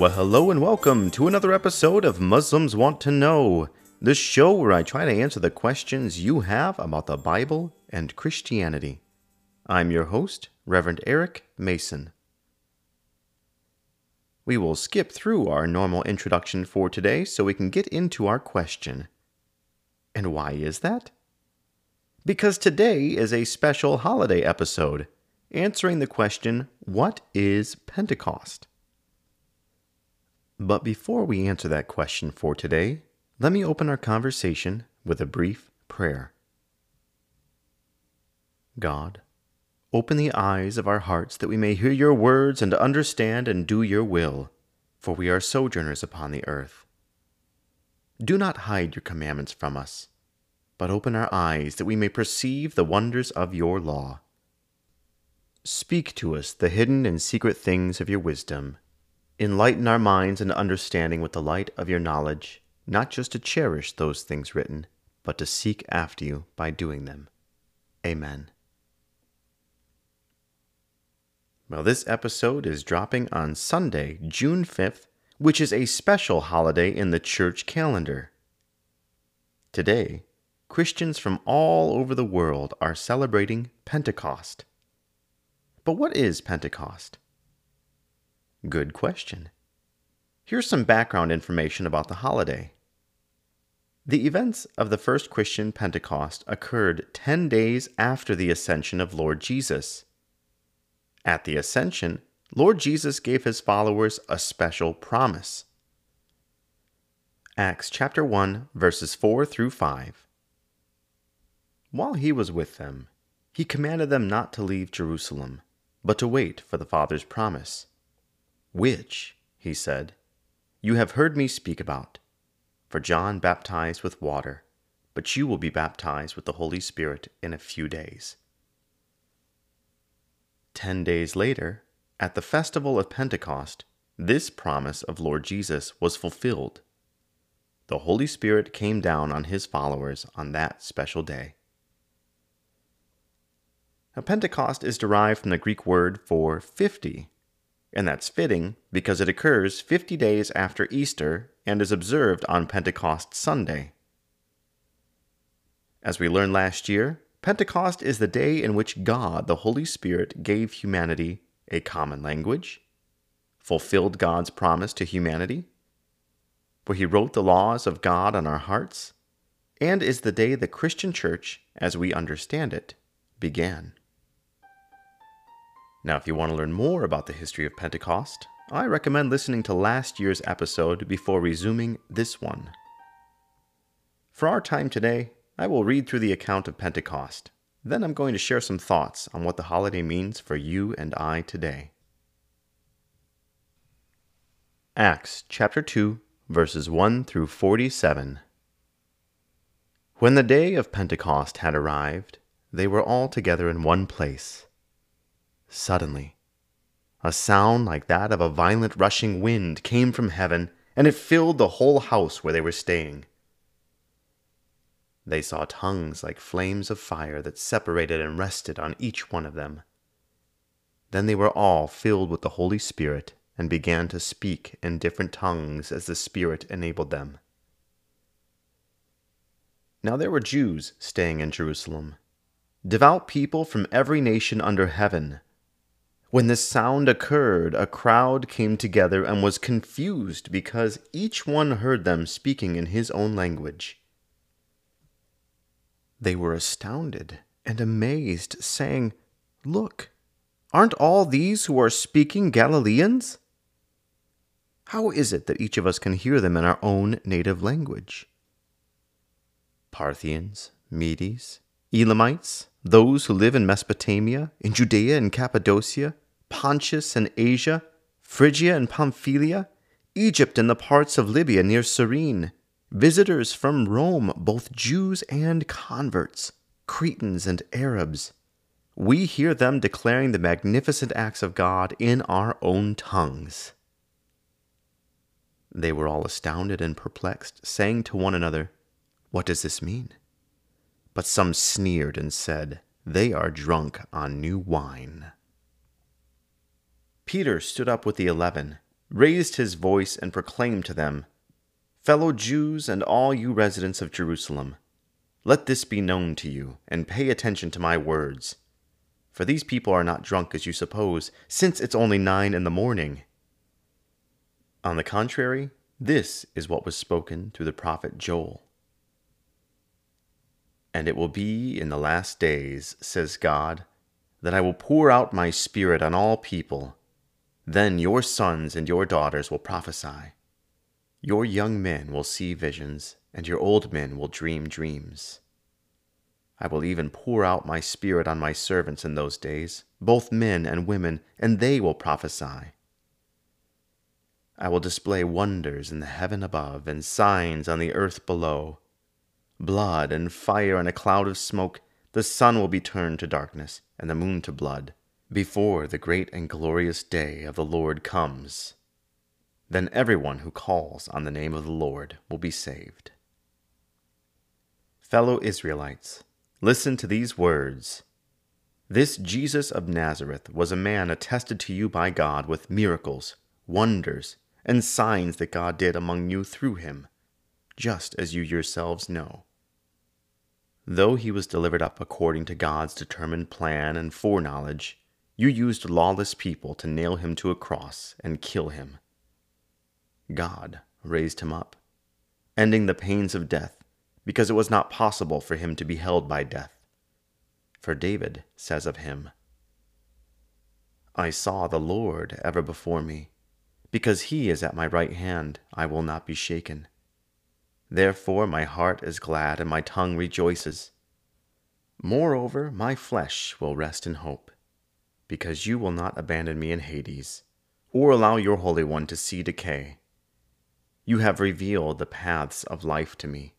Well, hello and welcome to another episode of Muslims Want to Know, the show where I try to answer the questions you have about the Bible and Christianity. I'm your host, Reverend Eric Mason. We will skip through our normal introduction for today so we can get into our question. And why is that? Because today is a special holiday episode answering the question What is Pentecost? But before we answer that question for today, let me open our conversation with a brief prayer. God, open the eyes of our hearts that we may hear your words and understand and do your will, for we are sojourners upon the earth. Do not hide your commandments from us, but open our eyes that we may perceive the wonders of your law. Speak to us the hidden and secret things of your wisdom Enlighten our minds and understanding with the light of your knowledge, not just to cherish those things written, but to seek after you by doing them. Amen. Well, this episode is dropping on Sunday, June 5th, which is a special holiday in the church calendar. Today, Christians from all over the world are celebrating Pentecost. But what is Pentecost? Good question. Here's some background information about the holiday. The events of the first Christian Pentecost occurred 10 days after the ascension of Lord Jesus. At the ascension, Lord Jesus gave his followers a special promise. Acts chapter 1 verses 4 through 5. While he was with them, he commanded them not to leave Jerusalem, but to wait for the Father's promise which, he said, you have heard me speak about. For John baptized with water, but you will be baptized with the Holy Spirit in a few days. Ten days later, at the festival of Pentecost, this promise of Lord Jesus was fulfilled. The Holy Spirit came down on his followers on that special day. Now, Pentecost is derived from the Greek word for 50, and that's fitting because it occurs 50 days after Easter and is observed on Pentecost Sunday. As we learned last year, Pentecost is the day in which God, the Holy Spirit, gave humanity a common language, fulfilled God's promise to humanity, where He wrote the laws of God on our hearts, and is the day the Christian church, as we understand it, began. Now, if you want to learn more about the history of Pentecost, I recommend listening to last year's episode before resuming this one. For our time today, I will read through the account of Pentecost. Then I'm going to share some thoughts on what the holiday means for you and I today. Acts chapter 2, verses 1 through 47. When the day of Pentecost had arrived, they were all together in one place. Suddenly, a sound like that of a violent rushing wind came from heaven, and it filled the whole house where they were staying. They saw tongues like flames of fire that separated and rested on each one of them. Then they were all filled with the Holy Spirit and began to speak in different tongues as the Spirit enabled them. Now there were Jews staying in Jerusalem, devout people from every nation under heaven. When this sound occurred, a crowd came together and was confused because each one heard them speaking in his own language. They were astounded and amazed, saying, Look, aren't all these who are speaking Galileans? How is it that each of us can hear them in our own native language? Parthians, Medes, Elamites, those who live in Mesopotamia, in Judea and Cappadocia, Pontus and Asia, Phrygia and Pamphylia, Egypt and the parts of Libya near Cyrene, visitors from Rome, both Jews and converts, Cretans and Arabs. We hear them declaring the magnificent acts of God in our own tongues. They were all astounded and perplexed, saying to one another, What does this mean? But some sneered and said, They are drunk on new wine. Peter stood up with the eleven, raised his voice, and proclaimed to them, Fellow Jews and all you residents of Jerusalem, let this be known to you, and pay attention to my words. For these people are not drunk as you suppose, since it's only nine in the morning. On the contrary, this is what was spoken through the prophet Joel. And it will be in the last days, says God, that I will pour out my Spirit on all people. Then your sons and your daughters will prophesy. Your young men will see visions, and your old men will dream dreams. I will even pour out my Spirit on my servants in those days, both men and women, and they will prophesy. I will display wonders in the heaven above and signs on the earth below blood and fire and a cloud of smoke. The sun will be turned to darkness and the moon to blood before the great and glorious day of the Lord comes. Then everyone who calls on the name of the Lord will be saved. Fellow Israelites, listen to these words. This Jesus of Nazareth was a man attested to you by God with miracles, wonders, and signs that God did among you through him, just as you yourselves know. Though he was delivered up according to God's determined plan and foreknowledge, you used lawless people to nail him to a cross and kill him. God raised him up, ending the pains of death, because it was not possible for him to be held by death. For David says of him, I saw the Lord ever before me because he is at my right hand, I will not be shaken. Therefore my heart is glad and my tongue rejoices. Moreover, my flesh will rest in hope, because you will not abandon me in Hades, or allow your Holy One to see decay. You have revealed the paths of life to me.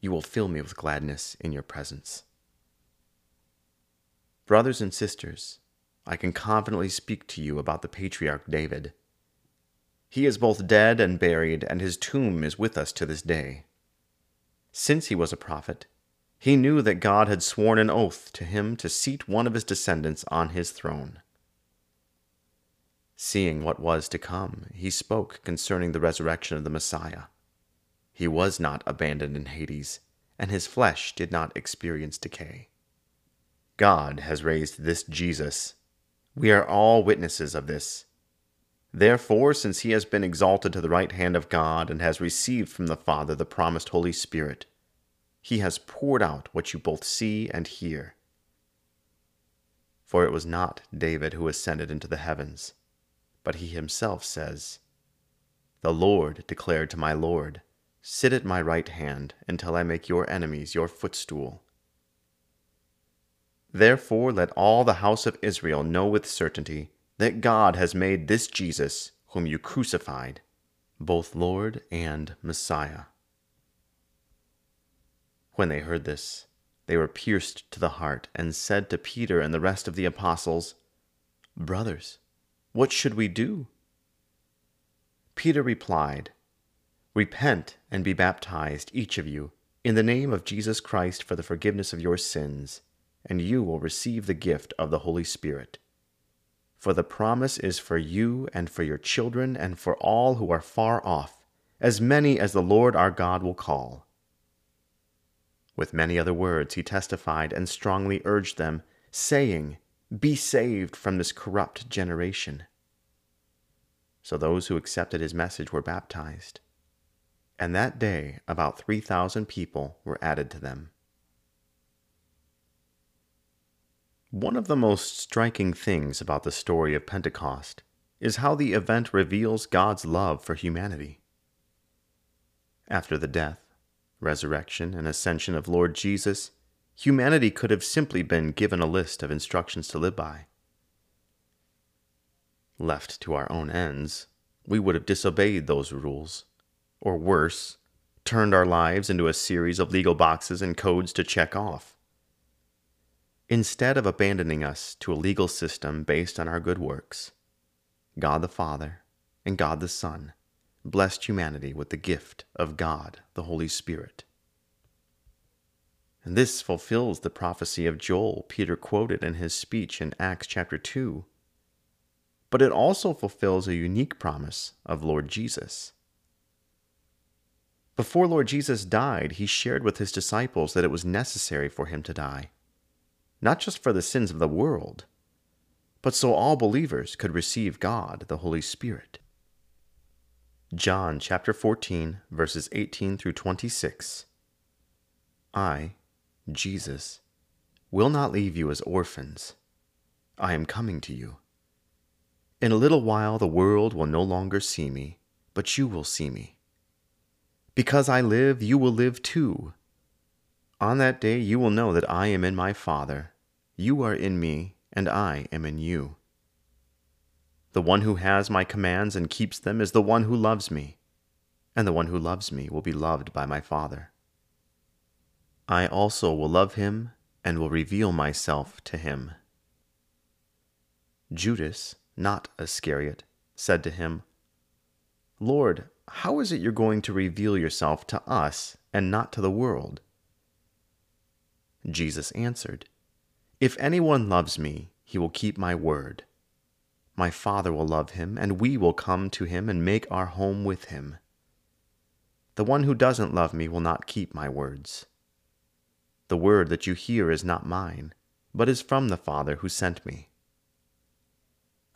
You will fill me with gladness in your presence. Brothers and sisters, I can confidently speak to you about the patriarch David he is both dead and buried, and his tomb is with us to this day. Since he was a prophet, he knew that God had sworn an oath to him to seat one of his descendants on his throne. Seeing what was to come, he spoke concerning the resurrection of the Messiah. He was not abandoned in Hades, and his flesh did not experience decay. God has raised this Jesus. We are all witnesses of this. Therefore, since he has been exalted to the right hand of God and has received from the Father the promised Holy Spirit, he has poured out what you both see and hear. For it was not David who ascended into the heavens, but he himself says, The Lord declared to my Lord, Sit at my right hand until I make your enemies your footstool. Therefore, let all the house of Israel know with certainty that God has made this Jesus, whom you crucified, both Lord and Messiah. When they heard this, they were pierced to the heart and said to Peter and the rest of the apostles, Brothers, what should we do? Peter replied, Repent and be baptized, each of you, in the name of Jesus Christ for the forgiveness of your sins, and you will receive the gift of the Holy Spirit. For the promise is for you and for your children and for all who are far off, as many as the Lord our God will call. With many other words he testified and strongly urged them, saying, Be saved from this corrupt generation. So those who accepted his message were baptized. And that day about 3,000 people were added to them. One of the most striking things about the story of Pentecost is how the event reveals God's love for humanity. After the death, resurrection, and ascension of Lord Jesus, humanity could have simply been given a list of instructions to live by. Left to our own ends, we would have disobeyed those rules, or worse, turned our lives into a series of legal boxes and codes to check off. Instead of abandoning us to a legal system based on our good works, God the Father and God the Son blessed humanity with the gift of God, the Holy Spirit. And this fulfills the prophecy of Joel Peter quoted in his speech in Acts chapter 2. But it also fulfills a unique promise of Lord Jesus. Before Lord Jesus died, he shared with his disciples that it was necessary for him to die, not just for the sins of the world, but so all believers could receive God, the Holy Spirit. John chapter 14, verses 18 through 26. I, Jesus, will not leave you as orphans. I am coming to you. In a little while the world will no longer see me, but you will see me. Because I live, you will live too. On that day you will know that I am in my Father, you are in me, and I am in you. The one who has my commands and keeps them is the one who loves me, and the one who loves me will be loved by my Father. I also will love him and will reveal myself to him. Judas, not Iscariot, said to him, Lord, how is it you're going to reveal yourself to us and not to the world? Jesus answered, If anyone loves me, he will keep my word. My Father will love him, and we will come to him and make our home with him. The one who doesn't love me will not keep my words. The word that you hear is not mine, but is from the Father who sent me.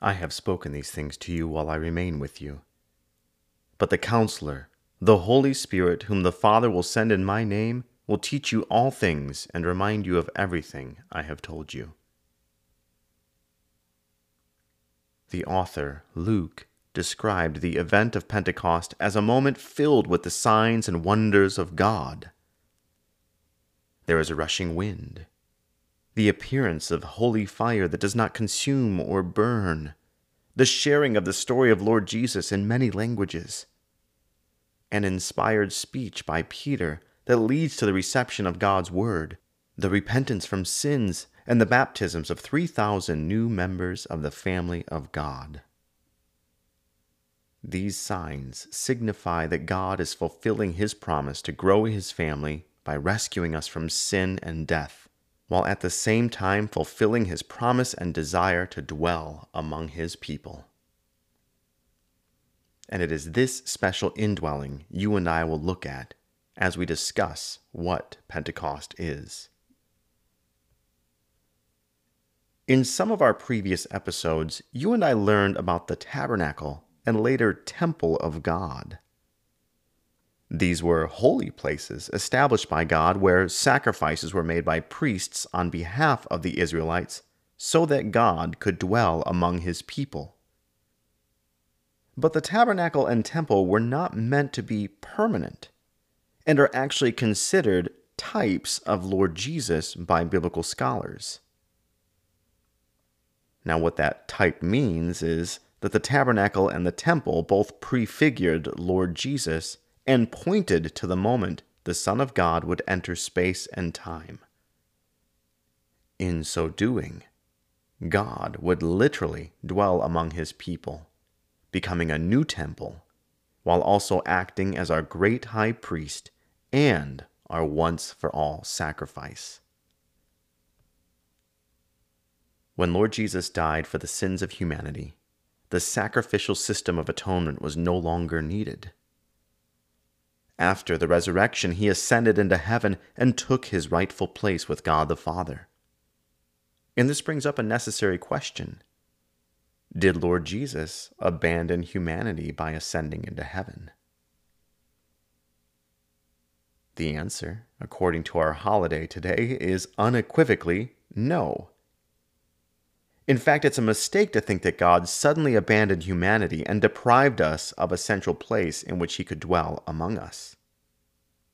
I have spoken these things to you while I remain with you. But the Counselor, the Holy Spirit, whom the Father will send in my name, will teach you all things and remind you of everything I have told you. The author, Luke, described the event of Pentecost as a moment filled with the signs and wonders of God. There is a rushing wind, the appearance of holy fire that does not consume or burn, the sharing of the story of Lord Jesus in many languages, an inspired speech by Peter that leads to the reception of God's word, the repentance from sins, and the baptisms of 3,000 new members of the family of God. These signs signify that God is fulfilling his promise to grow his family by rescuing us from sin and death, while at the same time fulfilling his promise and desire to dwell among his people. And it is this special indwelling you and I will look at as we discuss what Pentecost is. In some of our previous episodes, you and I learned about the tabernacle and later temple of God. These were holy places established by God where sacrifices were made by priests on behalf of the Israelites so that God could dwell among his people. But the tabernacle and temple were not meant to be permanent and are actually considered types of Lord Jesus by biblical scholars. Now, what that type means is that the tabernacle and the temple both prefigured Lord Jesus and pointed to the moment the Son of God would enter space and time. In so doing, God would literally dwell among his people, becoming a new temple, while also acting as our great high priest and our once for all sacrifice. When Lord Jesus died for the sins of humanity, the sacrificial system of atonement was no longer needed. After the resurrection, he ascended into heaven and took his rightful place with God the Father. And this brings up a necessary question Did Lord Jesus abandon humanity by ascending into heaven? The answer, according to our holiday today, is unequivocally no. In fact, it's a mistake to think that God suddenly abandoned humanity and deprived us of a central place in which he could dwell among us.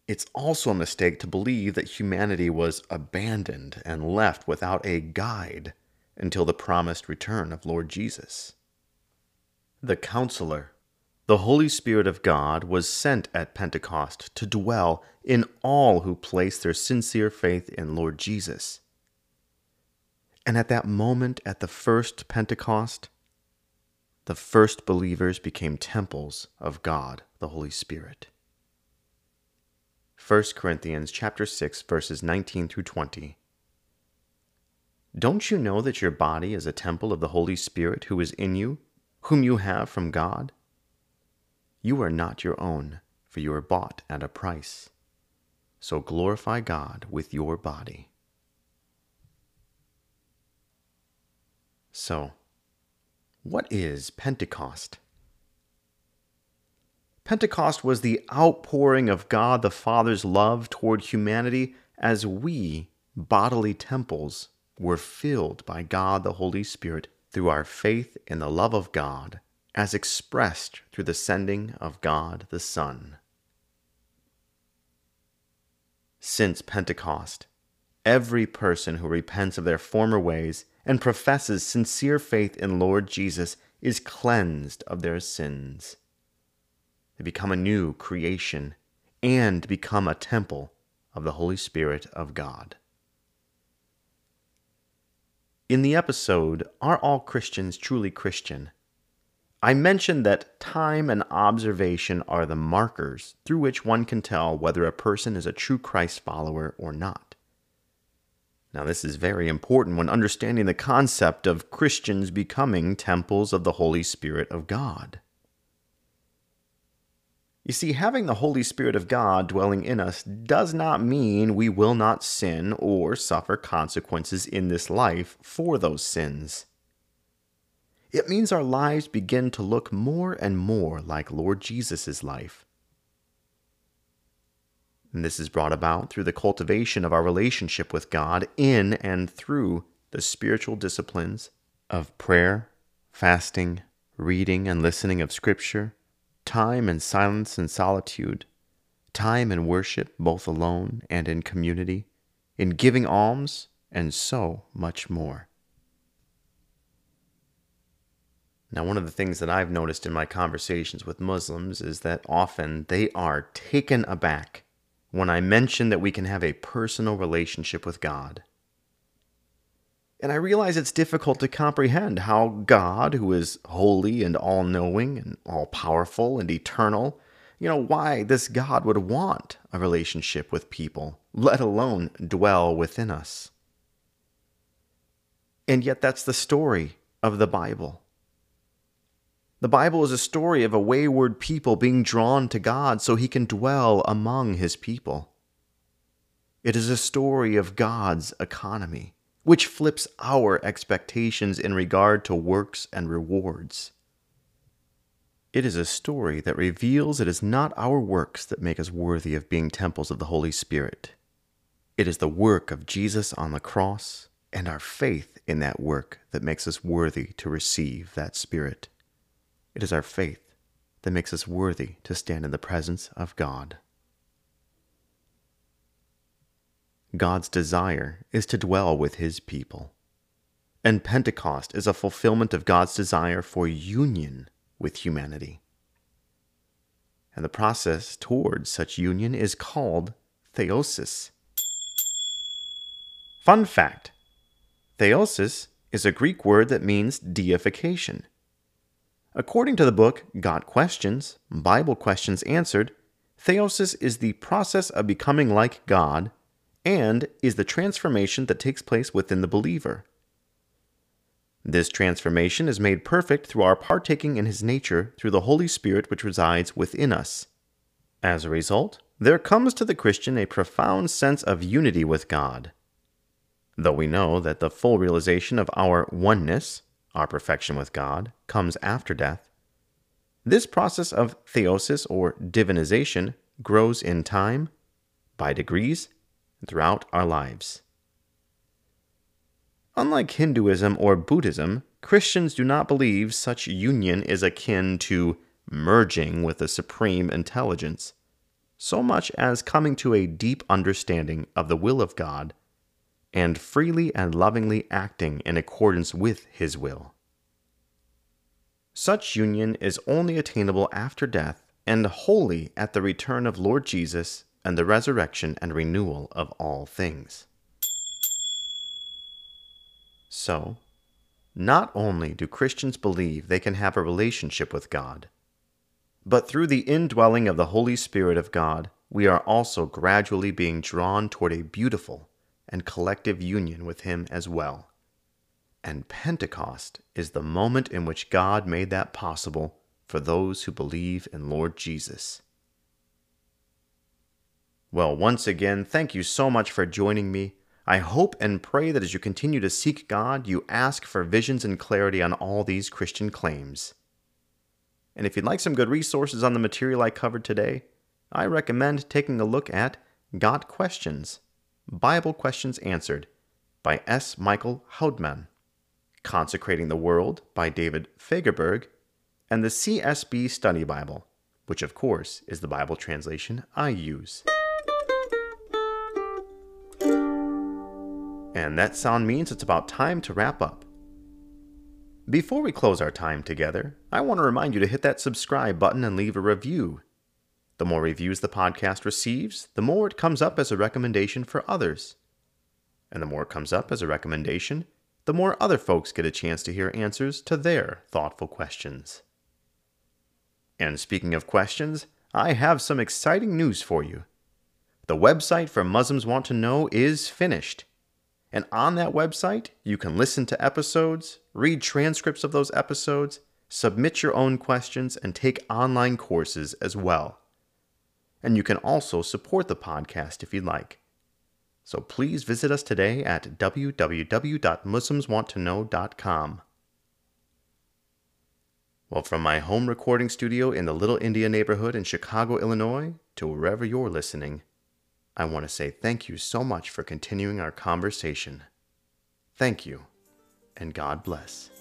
It's also a mistake to believe that humanity was abandoned and left without a guide until the promised return of Lord Jesus. The Counselor, the Holy Spirit of God, was sent at Pentecost to dwell in all who place their sincere faith in Lord Jesus. And at that moment, at the first Pentecost, the first believers became temples of God, the Holy Spirit. 1 Corinthians chapter 6 verses 19 through 20. Don't you know that your body is a temple of the Holy Spirit who is in you, whom you have from God? You are not your own, for you are bought at a price. So glorify God with your body. So, what is Pentecost? Pentecost was the outpouring of God the Father's love toward humanity as we, bodily temples, were filled by God the Holy Spirit through our faith in the love of God, as expressed through the sending of God the Son. Since Pentecost, every person who repents of their former ways and professes sincere faith in Lord Jesus is cleansed of their sins. They become a new creation and become a temple of the Holy Spirit of God. In the episode, Are All Christians Truly Christian? I mentioned that time and observation are the markers through which one can tell whether a person is a true Christ follower or not. Now, this is very important when understanding the concept of Christians becoming temples of the Holy Spirit of God. You see, having the Holy Spirit of God dwelling in us does not mean we will not sin or suffer consequences in this life for those sins. It means our lives begin to look more and more like Lord Jesus' life. And this is brought about through the cultivation of our relationship with God in and through the spiritual disciplines of prayer, fasting, reading and listening of Scripture, time in silence and solitude, time in worship both alone and in community, in giving alms, and so much more. Now, one of the things that I've noticed in my conversations with Muslims is that often they are taken aback when I mention that we can have a personal relationship with God. And I realize it's difficult to comprehend how God, who is holy and all knowing and all powerful and eternal, you know, why this God would want a relationship with people, let alone dwell within us. And yet, that's the story of the Bible. The Bible is a story of a wayward people being drawn to God so he can dwell among his people. It is a story of God's economy, which flips our expectations in regard to works and rewards. It is a story that reveals it is not our works that make us worthy of being temples of the Holy Spirit. It is the work of Jesus on the cross and our faith in that work that makes us worthy to receive that Spirit. It is our faith that makes us worthy to stand in the presence of God. God's desire is to dwell with His people. And Pentecost is a fulfillment of God's desire for union with humanity. And the process towards such union is called theosis. Fun fact Theosis is a Greek word that means deification. According to the book Got Questions, Bible Questions Answered, theosis is the process of becoming like God and is the transformation that takes place within the believer. This transformation is made perfect through our partaking in his nature through the Holy Spirit which resides within us. As a result, there comes to the Christian a profound sense of unity with God. Though we know that the full realization of our oneness, our perfection with God, comes after death, this process of theosis or divinization grows in time, by degrees, throughout our lives. Unlike Hinduism or Buddhism, Christians do not believe such union is akin to merging with the supreme intelligence, so much as coming to a deep understanding of the will of God and freely and lovingly acting in accordance with His will. Such union is only attainable after death and wholly at the return of Lord Jesus and the resurrection and renewal of all things. So, not only do Christians believe they can have a relationship with God, but through the indwelling of the Holy Spirit of God, we are also gradually being drawn toward a beautiful and collective union with Him as well. And Pentecost is the moment in which God made that possible for those who believe in Lord Jesus. Well, once again, thank you so much for joining me. I hope and pray that as you continue to seek God, you ask for visions and clarity on all these Christian claims. And if you'd like some good resources on the material I covered today, I recommend taking a look at Got Questions Bible Questions Answered by S. Michael Houdmann, Consecrating the World by David Fagerberg, and the CSB Study Bible, which of course is the Bible translation I use. And that sound means it's about time to wrap up. Before we close our time together, I want to remind you to hit that subscribe button and leave a review. The more reviews the podcast receives, the more it comes up as a recommendation for others. And the more it comes up as a recommendation, the more other folks get a chance to hear answers to their thoughtful questions. And speaking of questions, I have some exciting news for you. The website for Muslims Want to Know is finished. And on that website, you can listen to episodes, read transcripts of those episodes, submit your own questions, and take online courses as well. And you can also support the podcast if you'd like. So please visit us today at www.muslimswanttoknow.com. Well, from my home recording studio in the Little India neighborhood in Chicago, Illinois, to wherever you're listening, I want to say thank you so much for continuing our conversation. Thank you, and God bless.